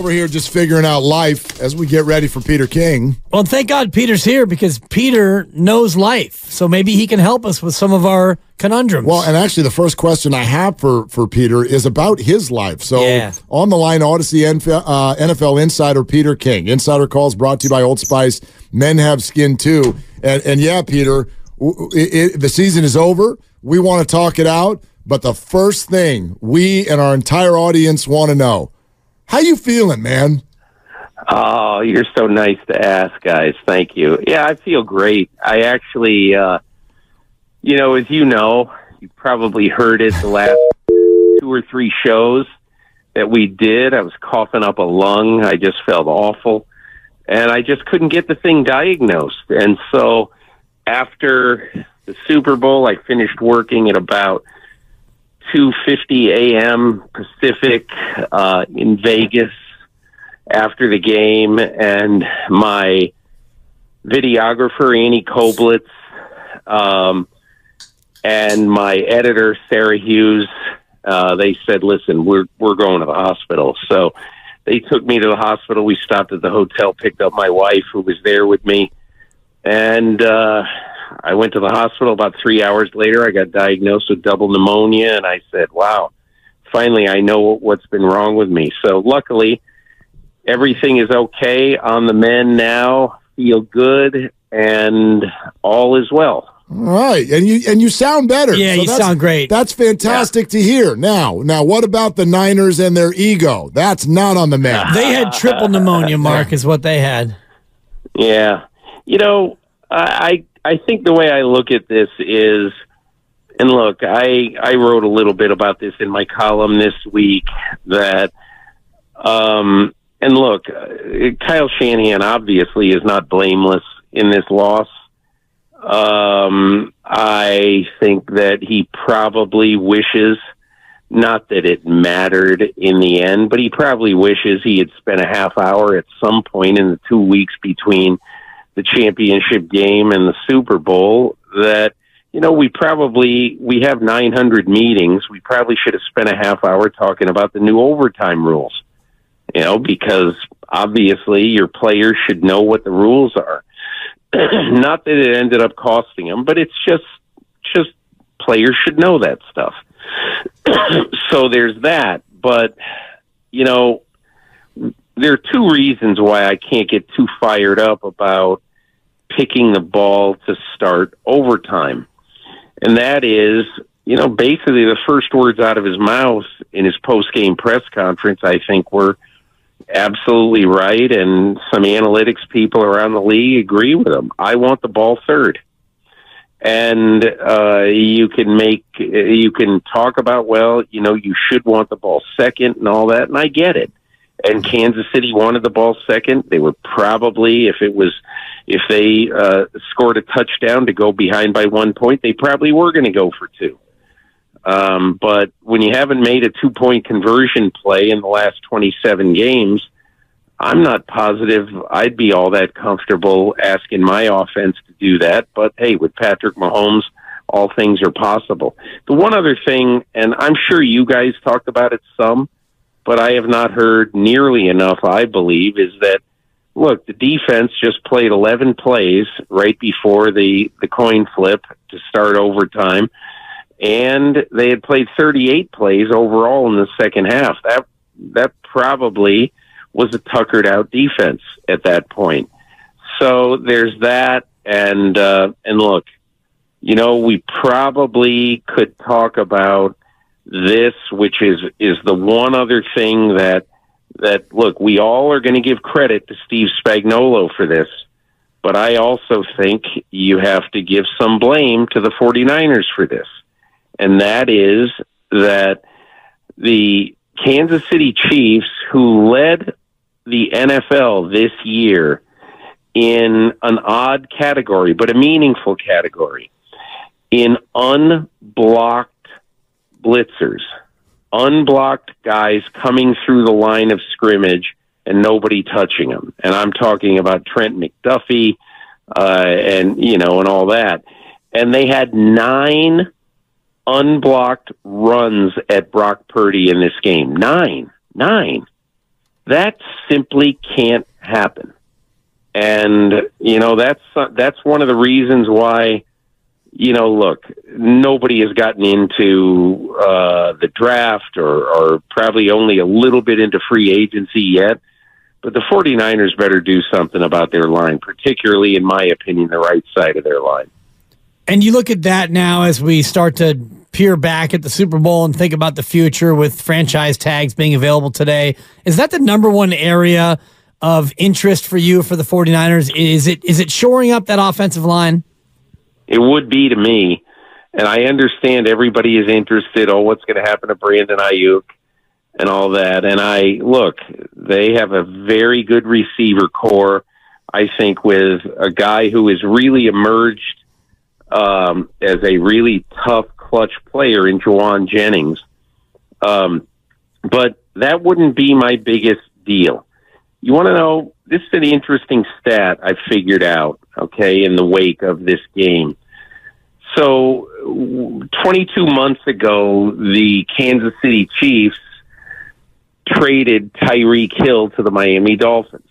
We're here just figuring out life as we get ready for Peter King. Well, thank God Peter's here because Peter knows life. So maybe he can help us with some of our conundrums. Well, and actually, the first question I have for, for Peter is about his life. So Yeah. on the line, Audacy NFL, uh, NFL insider Peter King. Insider calls brought to you by Old Spice. Men have skin too. And, and yeah, Peter, it, it, the season is over. We want to talk it out. But the first thing we and our entire audience want to know how you feeling, man? Oh, you're so nice to ask, guys. Thank you. Yeah, I feel great. I actually, uh, you know, as you know, you probably heard it the last two or three shows that we did. I was coughing up a lung. I just felt awful. And I just couldn't get the thing diagnosed. And so after the Super Bowl, I finished working at about 2:50 a.m. Pacific uh, in Vegas after the game, and my videographer Annie Koblitz um, and my editor Sarah Hughes, uh, they said, "Listen, we're we're going to the hospital." So they took me to the hospital. We stopped at the hotel, picked up my wife, who was there with me, and uh, I went to the hospital. About three hours later, I got diagnosed with double pneumonia, and I said, "Wow." Finally, I know what's been wrong with me. So, luckily, everything is okay on the men now. Feel good, and all is well. All right, and you and you sound better. Yeah, you sound great. That's fantastic to hear. Now, now, what about the Niners and their ego? That's not on the map. they had triple pneumonia, Mark, is what they had. Yeah, you know, I I think the way I look at this is, and look, I I wrote a little bit about this in my column this week that, um, and look, uh, Kyle Shanahan obviously is not blameless in this loss. Um, I think that he probably wishes, not that it mattered in the end, but he probably wishes he had spent a half hour at some point in the two weeks between the championship game and the Super Bowl that you know we probably we have 900 meetings. We probably should have spent a half hour talking about the new overtime rules you know because obviously your players should know what the rules are. Not that it ended up costing them but it's just just players should know that stuff. So there's that. But you know there are two reasons why I can't get too fired up about picking the ball to start overtime. And that is, you know, basically the first words out of his mouth in his post game press conference, I think were absolutely right. And some analytics people around the league agree with him. I want the ball third. And uh, you can make, you can talk about, well, you know, you should want the ball second and all that. And I get it and Kansas City wanted the ball second. They were probably, if it was, if they uh, scored a touchdown to go behind by one point, they probably were going to go for two. Um, but when you haven't made a two point conversion play in the last 27 games, I'm not positive I'd be all that comfortable asking my offense to do that. But hey, with Patrick Mahomes, all things are possible. The one other thing, and I'm sure you guys talked about it some, but I have not heard nearly enough, I believe, is that look, the defense just played 11 plays right before the, the coin flip to start overtime, and they had played 38 plays overall in the second half. That that probably was a tuckered out defense at that point. So there's that, and uh, and look, you know, we probably could talk about this, which is is the one other thing that that look, we all are going to give credit to Steve Spagnuolo for this, but I also think you have to give some blame to the 49ers for this. And that is that the Kansas City Chiefs, who led the NFL this year in an odd category, but a meaningful category, in unblocked blitzers, unblocked guys coming through the line of scrimmage and nobody touching them. And I'm talking about Trent McDuffie uh, and you know and all that. And they had nine unblocked runs at Brock Purdy in this game. Nine, nine. That simply can't happen. And you know that's that's one of the reasons why you know, look, nobody has gotten into uh, the draft or, or probably only a little bit into free agency yet. But the 49ers better do something about their line, particularly, in my opinion, the right side of their line. And you look at that now as we start to peer back at the Super Bowl and think about the future with franchise tags being available today. Is that the number one area of interest for you for the 49ers? Is it is it shoring up that offensive line? It would be to me. And I understand everybody is interested. Oh, what's going to happen to Brandon Aiyuk and all that? And I look, they have a very good receiver corps. I think with a guy who has really emerged um, as a really tough clutch player in Jauan Jennings. Um, but that wouldn't be my biggest deal. You want to know? This is an interesting stat I figured out. Okay, in the wake of this game, so, 22 months ago, the Kansas City Chiefs traded Tyreek Hill to the Miami Dolphins.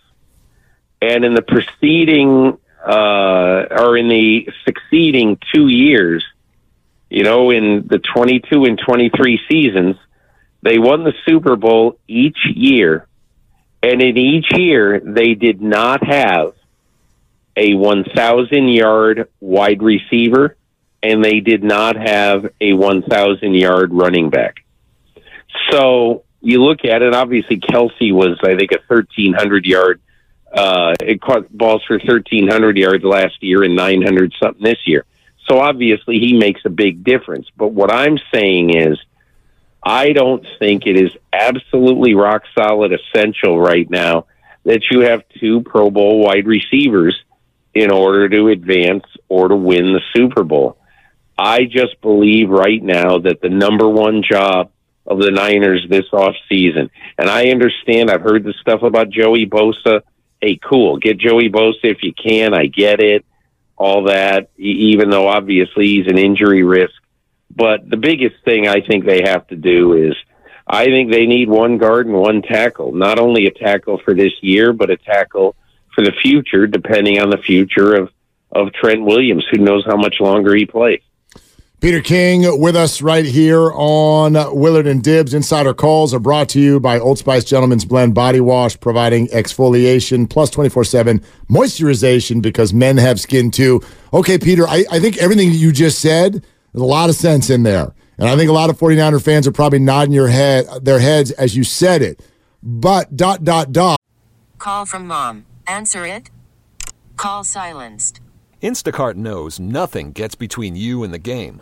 And in the preceding, uh, or in the succeeding two years, you know, in the 22 and 23 seasons, they won the Super Bowl each year. And in each year, they did not have a 1,000 yard wide receiver and they did not have a 1,000 yard running back. So you look at it, obviously, Kelce was, I think, a 1,300 yard. Uh, it caught balls for 1,300 yards last year and 900 something this year. So obviously, he makes a big difference. But what I'm saying is, I don't think it is absolutely rock solid essential right now that you have two Pro Bowl wide receivers in order to advance or to win the Super Bowl. I just believe right now that the number one job of the Niners this off season, and I understand I've heard the stuff about Joey Bosa. Hey, cool. Get Joey Bosa if you can. I get it. All that, even though obviously he's an injury risk. But the biggest thing I think they have to do is I think they need one guard and one tackle. Not only a tackle for this year, but a tackle for the future, depending on the future of, of Trent Williams. Who knows how much longer he plays. Peter King with us right here on Willard and Dibs. Insider calls are brought to you by Old Spice Gentleman's Blend Body Wash, providing exfoliation plus 24 7 moisturization because men have skin too. Okay, Peter, I, I think everything you just said, there's a lot of sense in there. And I think a lot of 49er fans are probably nodding your head, their heads as you said it. But dot, dot, dot. Call from mom. Answer it. Call silenced. Instacart knows nothing gets between you and the game.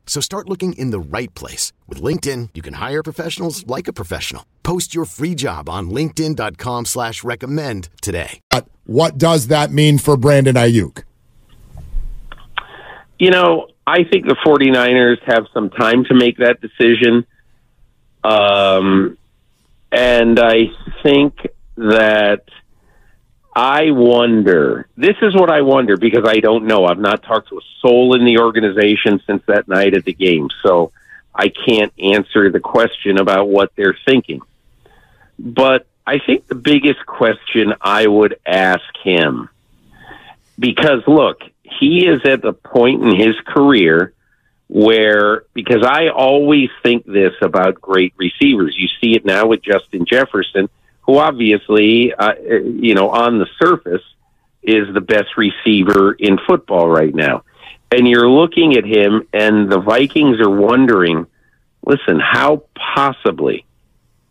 So start looking in the right place. With LinkedIn, you can hire professionals like a professional. Post your free job on linkedin.com slash recommend today. But what does that mean for Brandon Aiyuk? You know, I think the 49ers have some time to make that decision. Um, and I think that I wonder, this is what I wonder because I don't know. I've not talked to a soul in the organization since that night at the game. So I can't answer the question about what they're thinking. But I think the biggest question I would ask him, because look, he is at the point in his career where, because I always think this about great receivers, you see it now with Justin Jefferson, who obviously, uh, you know, on the surface is the best receiver in football right now. And you're looking at him, and the Vikings are wondering, listen, how possibly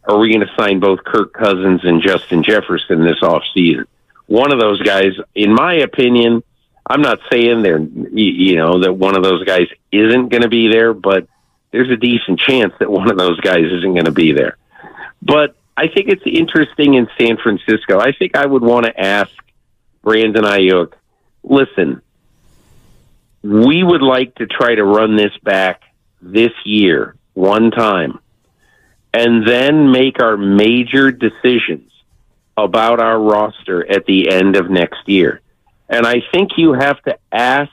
are we going to sign both Kirk Cousins and Justin Jefferson this offseason? One of those guys, in my opinion, I'm not saying they're, you know, that one of those guys isn't going to be there, but there's a decent chance that one of those guys isn't going to be there. But I think it's interesting in San Francisco. I think I would want to ask Brandon Aiyuk, listen, we would like to try to run this back this year, one time, and then make our major decisions about our roster at the end of next year. And I think you have to ask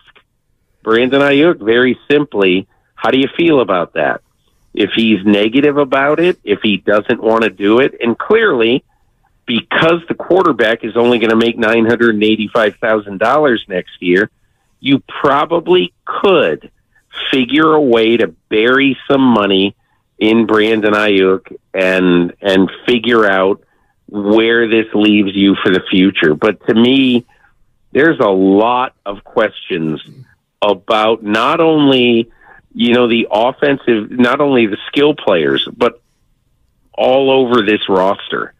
Brandon Aiyuk very simply, how do you feel about that? If he's negative about it, if he doesn't want to do it, and clearly, because the quarterback is only going to make nine hundred and eighty-five thousand dollars next year, you probably could figure a way to bury some money in Brandon Aiyuk and and figure out where this leaves you for the future. But to me, there's a lot of questions about not only you know the offensive, not only the skill players, but all over this roster.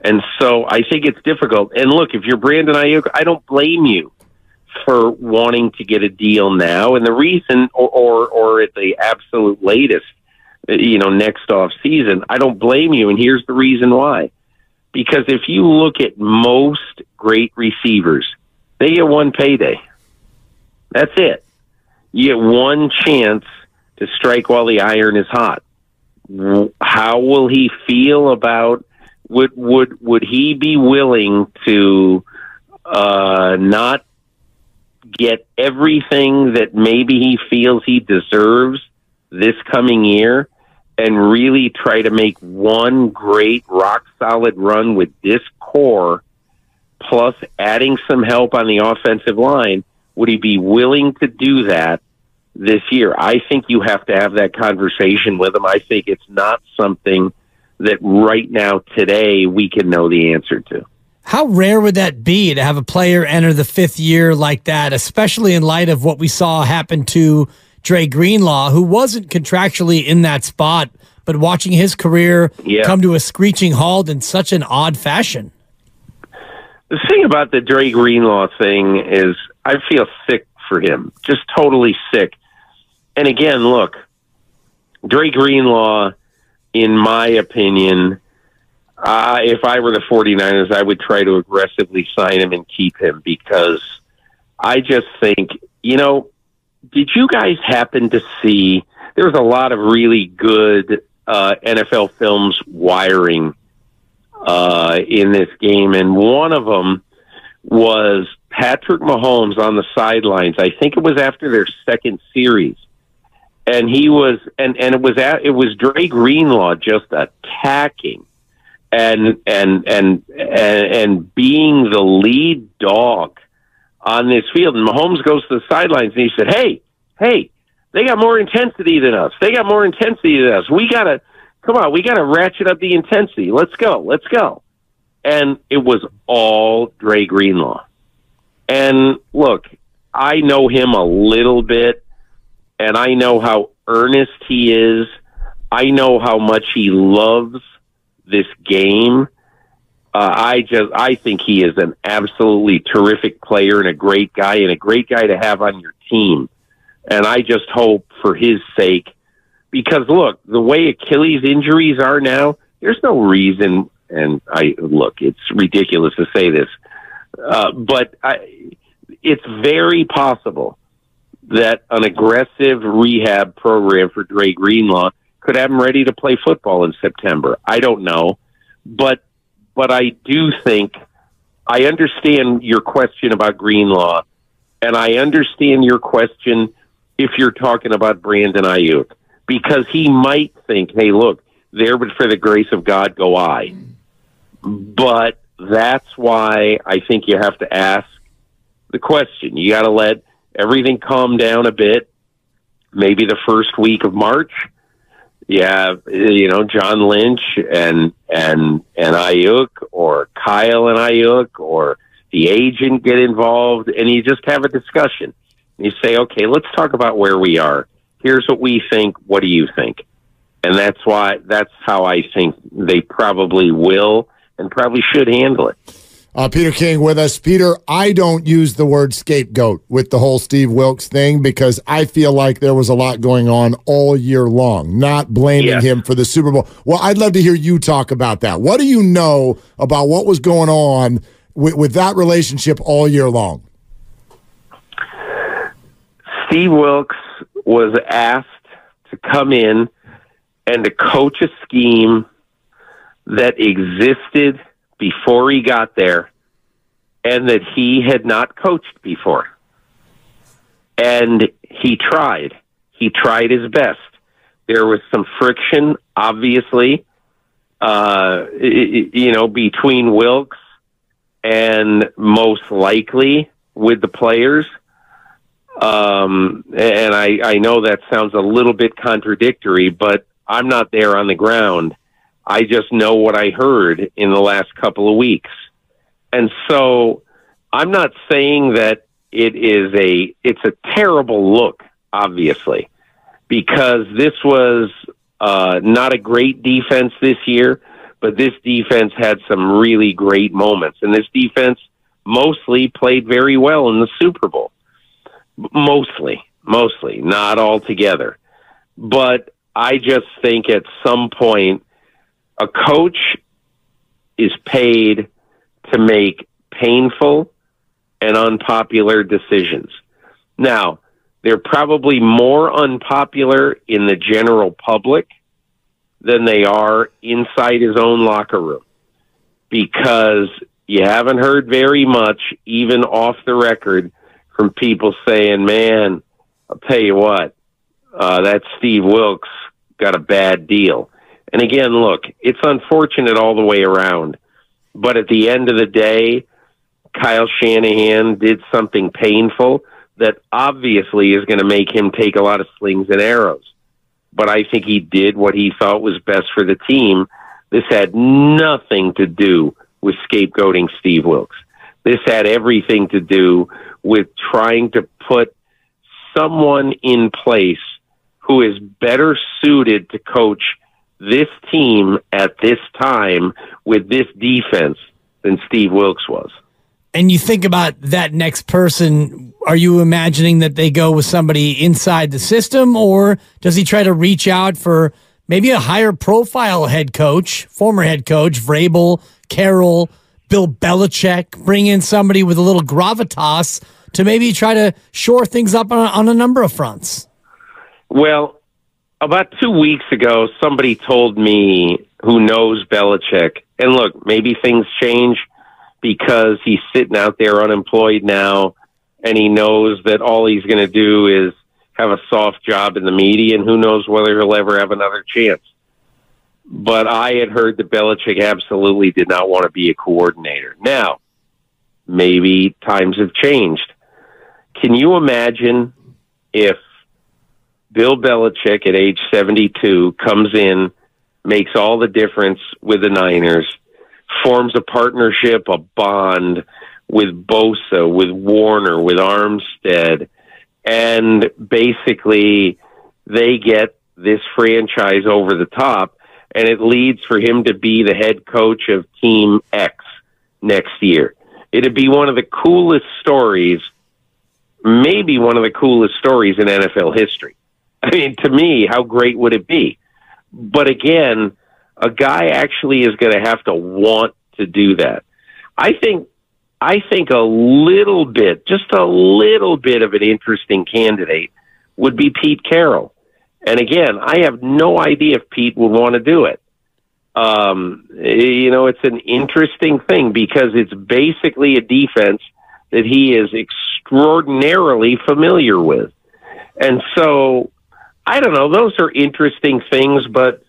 And so I think it's difficult. And look, if you're Brandon Aiyuk, I don't blame you for wanting to get a deal now. And the reason, or, or, or at the absolute latest, you know, next off season, I don't blame you. And here's the reason why. Because if you look at most great receivers, they get one payday. That's it. You get one chance to strike while the iron is hot. How will he feel about would would would he be willing to uh, not get everything that maybe he feels he deserves this coming year and really try to make one great rock solid run with this core plus adding some help on the offensive line would he be willing to do that this year i think you have to have that conversation with him i think it's not something that right now today we can know the answer to how rare would that be to have a player enter the fifth year like that, especially in light of what we saw happen to Dre Greenlaw, who wasn't contractually in that spot, but watching his career yeah. come to a screeching halt in such an odd fashion? The thing about the Dre Greenlaw thing is I feel sick for him, just totally sick. And again, look, Dre Greenlaw, in my opinion, uh, if I were the 49ers, I would try to aggressively sign him and keep him because I just think, you know, did you guys happen to see there's a lot of really good uh, NFL films wiring uh, in this game, and one of them was Patrick Mahomes on the sidelines. I think it was after their second series, and he was and and it was at, it was Dre Greenlaw just attacking and and and and, and being the lead dog on this field. And Mahomes goes to the sidelines and he said, "Hey, hey, they got more intensity than us. They got more intensity than us. We gotta come on. We gotta ratchet up the intensity. Let's go. Let's go." And it was all Dre Greenlaw. And look, I know him a little bit. and I know how earnest he is. I know how much he loves this game. Uh, I just I think he is an absolutely terrific player and a great guy and a great guy to have on your team. And I just hope for his sake, because look, the way Achilles injuries are now, there's no reason. And I look, it's ridiculous to say this, uh, but I, it's very possible that an aggressive rehab program for Dre Greenlaw could have him ready to play football in September. I don't know, but but I do think I understand your question about Greenlaw, and I understand your question if you're talking about Brandon Aiyuk because he might think, "Hey, look, there, but for the grace of God, go I." But that's why I think you have to ask the question. You got to let everything calm down a bit. Maybe the first week of March, you have you know John Lynch and and and Aiyuk or Kyle and Aiyuk or the agent get involved, and you just have a discussion. You say, okay, let's talk about where we are. Here's what we think. What do you think? And that's why that's how I think they probably will and probably should handle it. Uh, Peter King with us. Peter, I don't use the word scapegoat with the whole Steve Wilks thing because I feel like there was a lot going on all year long, not blaming Yes. him for the Super Bowl. Well, I'd love to hear you talk about that. What do you know about what was going on with, with that relationship all year long? Steve Wilks was asked to come in and to coach a scheme that existed before he got there and that he had not coached before. And he tried. He tried his best. There was some friction, obviously, uh, you know, between Wilks and most likely with the players. Um, and I, I know that sounds a little bit contradictory, but I'm not there on the ground. I just know what I heard in the last couple of weeks. And so I'm not saying that it is a, it's a terrible look, obviously, because this was, uh, not a great defense this year, but this defense had some really great moments. And this defense mostly played very well in the Super Bowl mostly, mostly, not all together. But I just think at some point, a coach is paid to make painful and unpopular decisions. Now, they're probably more unpopular in the general public than they are inside his own locker room because you haven't heard very much, even off the record, from people saying, "Man, I'll tell you what, uh, that Steve Wilks got a bad deal." And again, look, it's unfortunate all the way around, but at the end of the day, Kyle Shanahan did something painful that obviously is going to make him take a lot of slings and arrows. But I think he did what he thought was best for the team. This had nothing to do with scapegoating Steve Wilks. This had everything to do with trying to put someone in place who is better suited to coach this team at this time with this defense than Steve Wilks was. and you think about that next person, are you imagining that they go with somebody inside the system, or does he try to reach out for maybe a higher profile head coach, former head coach, Vrabel, Carroll, Bill Belichick, bring in somebody with a little gravitas to maybe try to shore things up on a, on a number of fronts? Well, about two weeks ago, somebody told me who knows Belichick, and look, maybe things change because he's sitting out there unemployed now, and he knows that all he's going to do is have a soft job in the media, and who knows whether he'll ever have another chance. But I had heard that Belichick absolutely did not want to be a coordinator. Now, maybe times have changed. Can you imagine if Bill Belichick at age 72 comes in, makes all the difference with the Niners, forms a partnership, a bond with Bosa, with Warner, with Armstead, and basically they get this franchise over the top, and it leads for him to be the head coach of Team X next year. It'd be one of the coolest stories, maybe one of the coolest stories in NFL history. I mean, to me, how great would it be? But again, a guy actually is going to have to want to do that. I think I think a little bit, just a little bit of an interesting candidate would be Pete Carroll. And again, I have no idea if Pete would want to do it. Um, you know, it's an interesting thing because it's basically a defense that he is extraordinarily familiar with. And so, I don't know, those are interesting things, but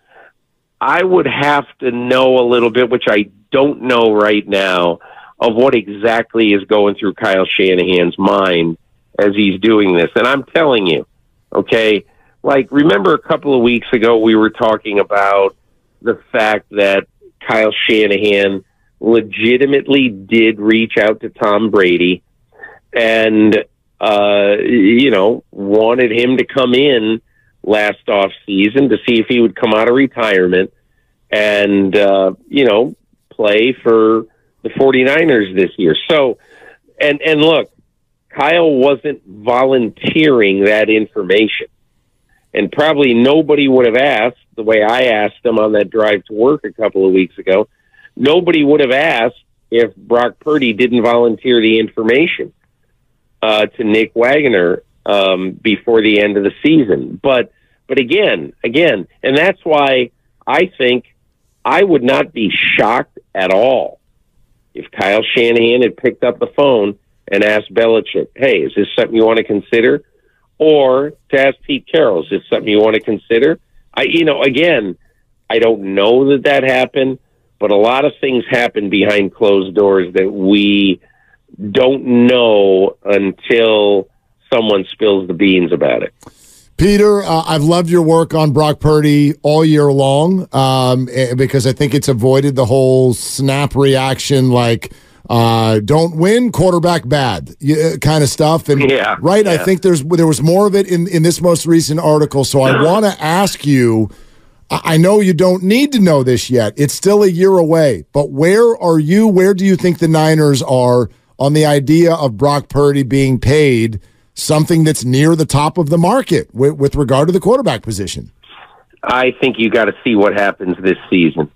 I would have to know a little bit, which I don't know right now, of what exactly is going through Kyle Shanahan's mind as he's doing this. And I'm telling you, okay, like remember a couple of weeks ago we were talking about the fact that Kyle Shanahan legitimately did reach out to Tom Brady and uh you know wanted him to come in last off season to see if he would come out of retirement and uh you know play for the 49ers this year. So, and, and look, Kyle wasn't volunteering that information. And probably nobody would have asked the way I asked him on that drive to work a couple of weeks ago. Nobody would have asked if Brock Purdy didn't volunteer the information uh, to Nick Wagoner um, before the end of the season. But but again, again, and that's why I think I would not be shocked at all if Kyle Shanahan had picked up the phone and asked Belichick, hey, is this something you want to consider? Or to ask Pete Carroll, is this something you want to consider? I, you know, again, I don't know that that happened, but a lot of things happen behind closed doors that we don't know until someone spills the beans about it. Peter, uh, I've loved your work on Brock Purdy all year long um, eh, because I think it's avoided the whole snap reaction, like uh, "don't win, quarterback bad" uh, kind of stuff. And yeah, right, yeah. I think there's there was more of it in in this most recent article. So I want to ask you. I know you don't need to know this yet. It's still a year away, but where are you? Where do you think the Niners are on the idea of Brock Purdy being paid? Something that's near the top of the market with, with regard to the quarterback position? I think you got to see what happens this season.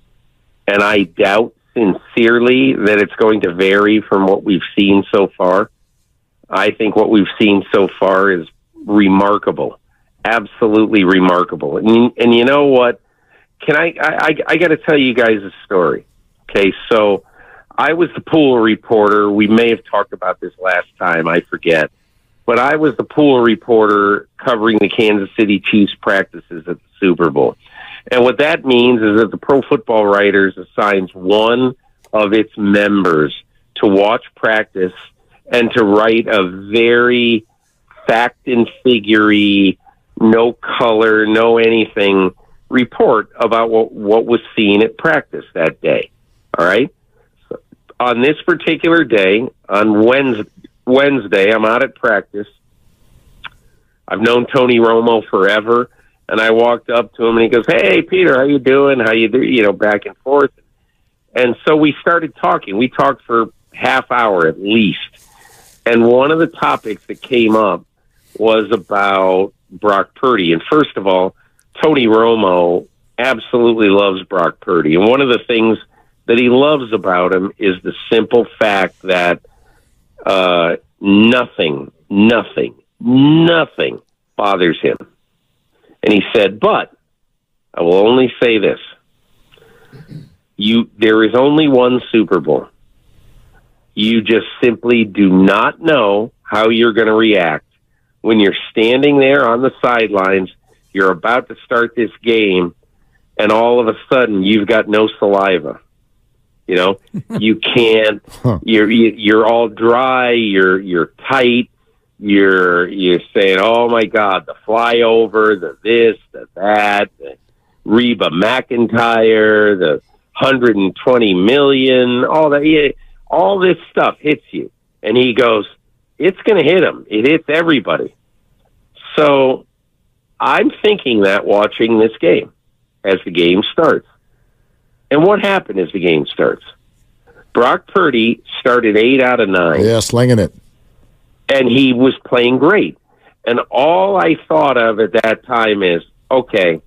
And I doubt sincerely that it's going to vary from what we've seen so far. I think what we've seen so far is remarkable, absolutely remarkable. And, and you know what? Can I? I, I, I got to tell you guys a story. Okay, so I was the pool reporter. We may have talked about this last time. I forget but I was the pool reporter covering the Kansas City Chiefs practices at the Super Bowl. And what that means is that the Pro Football Writers assigns one of its members to watch practice and to write a very fact and figure no color, no anything report about what, what was seen at practice that day. All right. On this particular day, on Wednesday, Wednesday. I'm out at practice. I've known Tony Romo forever, and I walked up to him and he goes, "Hey, Peter, how you doing? How you do?" You know, back and forth. And so we started talking. We talked for half hour at least. And one of the topics that came up was about Brock Purdy. And first of all, Tony Romo absolutely loves Brock Purdy. And one of the things that he loves about him is the simple fact that uh, nothing, nothing, nothing bothers him. And he said, but I will only say this. You, there is only one Super Bowl. You just simply do not know how you're going to react when you're standing there on the sidelines. You're about to start this game, and all of a sudden you've got no saliva. You know, you can't. Huh. You're you're all dry. You're you're tight. You're you're saying, "Oh my God, the flyover, the this, the that, the Reba McEntire, the 120 million, all that. Yeah, all this stuff hits you." And he goes, "It's going to hit him. It hits everybody." So I'm thinking that watching this game as the game starts. And what happened as the game starts? Brock Purdy started eight out of nine. Yeah, slinging it. And he was playing great. And all I thought of at that time is, okay,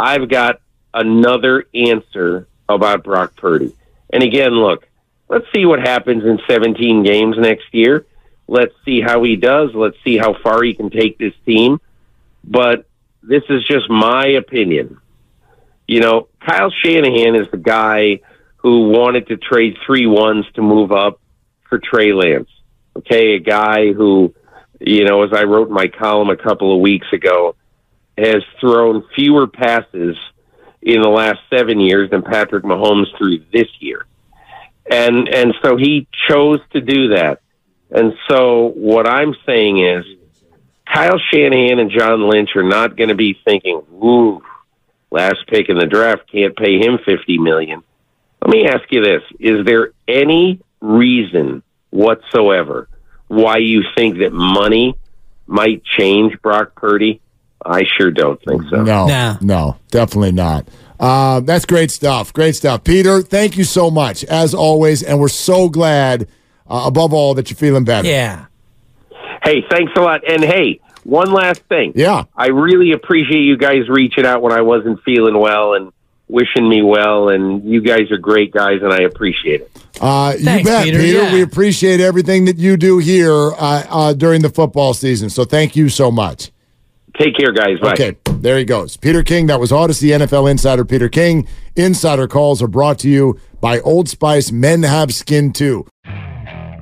I've got another answer about Brock Purdy. And again, look, let's see what happens in 17 games next year. Let's see how he does. Let's see how far he can take this team. But this is just my opinion. You know, Kyle Shanahan is the guy who wanted to trade three ones to move up for Trey Lance. Okay, a guy who, you know, as I wrote in my column a couple of weeks ago, has thrown fewer passes in the last seven years than Patrick Mahomes threw this year. And and so he chose to do that. And so what I'm saying is Kyle Shanahan and John Lynch are not going to be thinking, "Ooh, last pick in the draft can't pay him 50 million." Let me ask you this: Is there any reason whatsoever why you think that money might change Brock Purdy? I sure don't think so. No, Nah. no, definitely not. Uh, that's great stuff. Great stuff. Peter, thank you so much, as always. And we're so glad, uh, above all, that you're feeling better. Yeah. Hey, thanks a lot. And hey, one last thing. Yeah. I really appreciate you guys reaching out when I wasn't feeling well and wishing me well. And you guys are great guys, and I appreciate it. Uh, you bet, Peter. Peter. Yeah. We appreciate everything that you do here uh, uh, during the football season. So thank you so much. Take care, guys. Bye. Okay, there he goes. Peter King. That was Audacy NFL insider Peter King. Insider calls are brought to you by Old Spice. Men have skin too.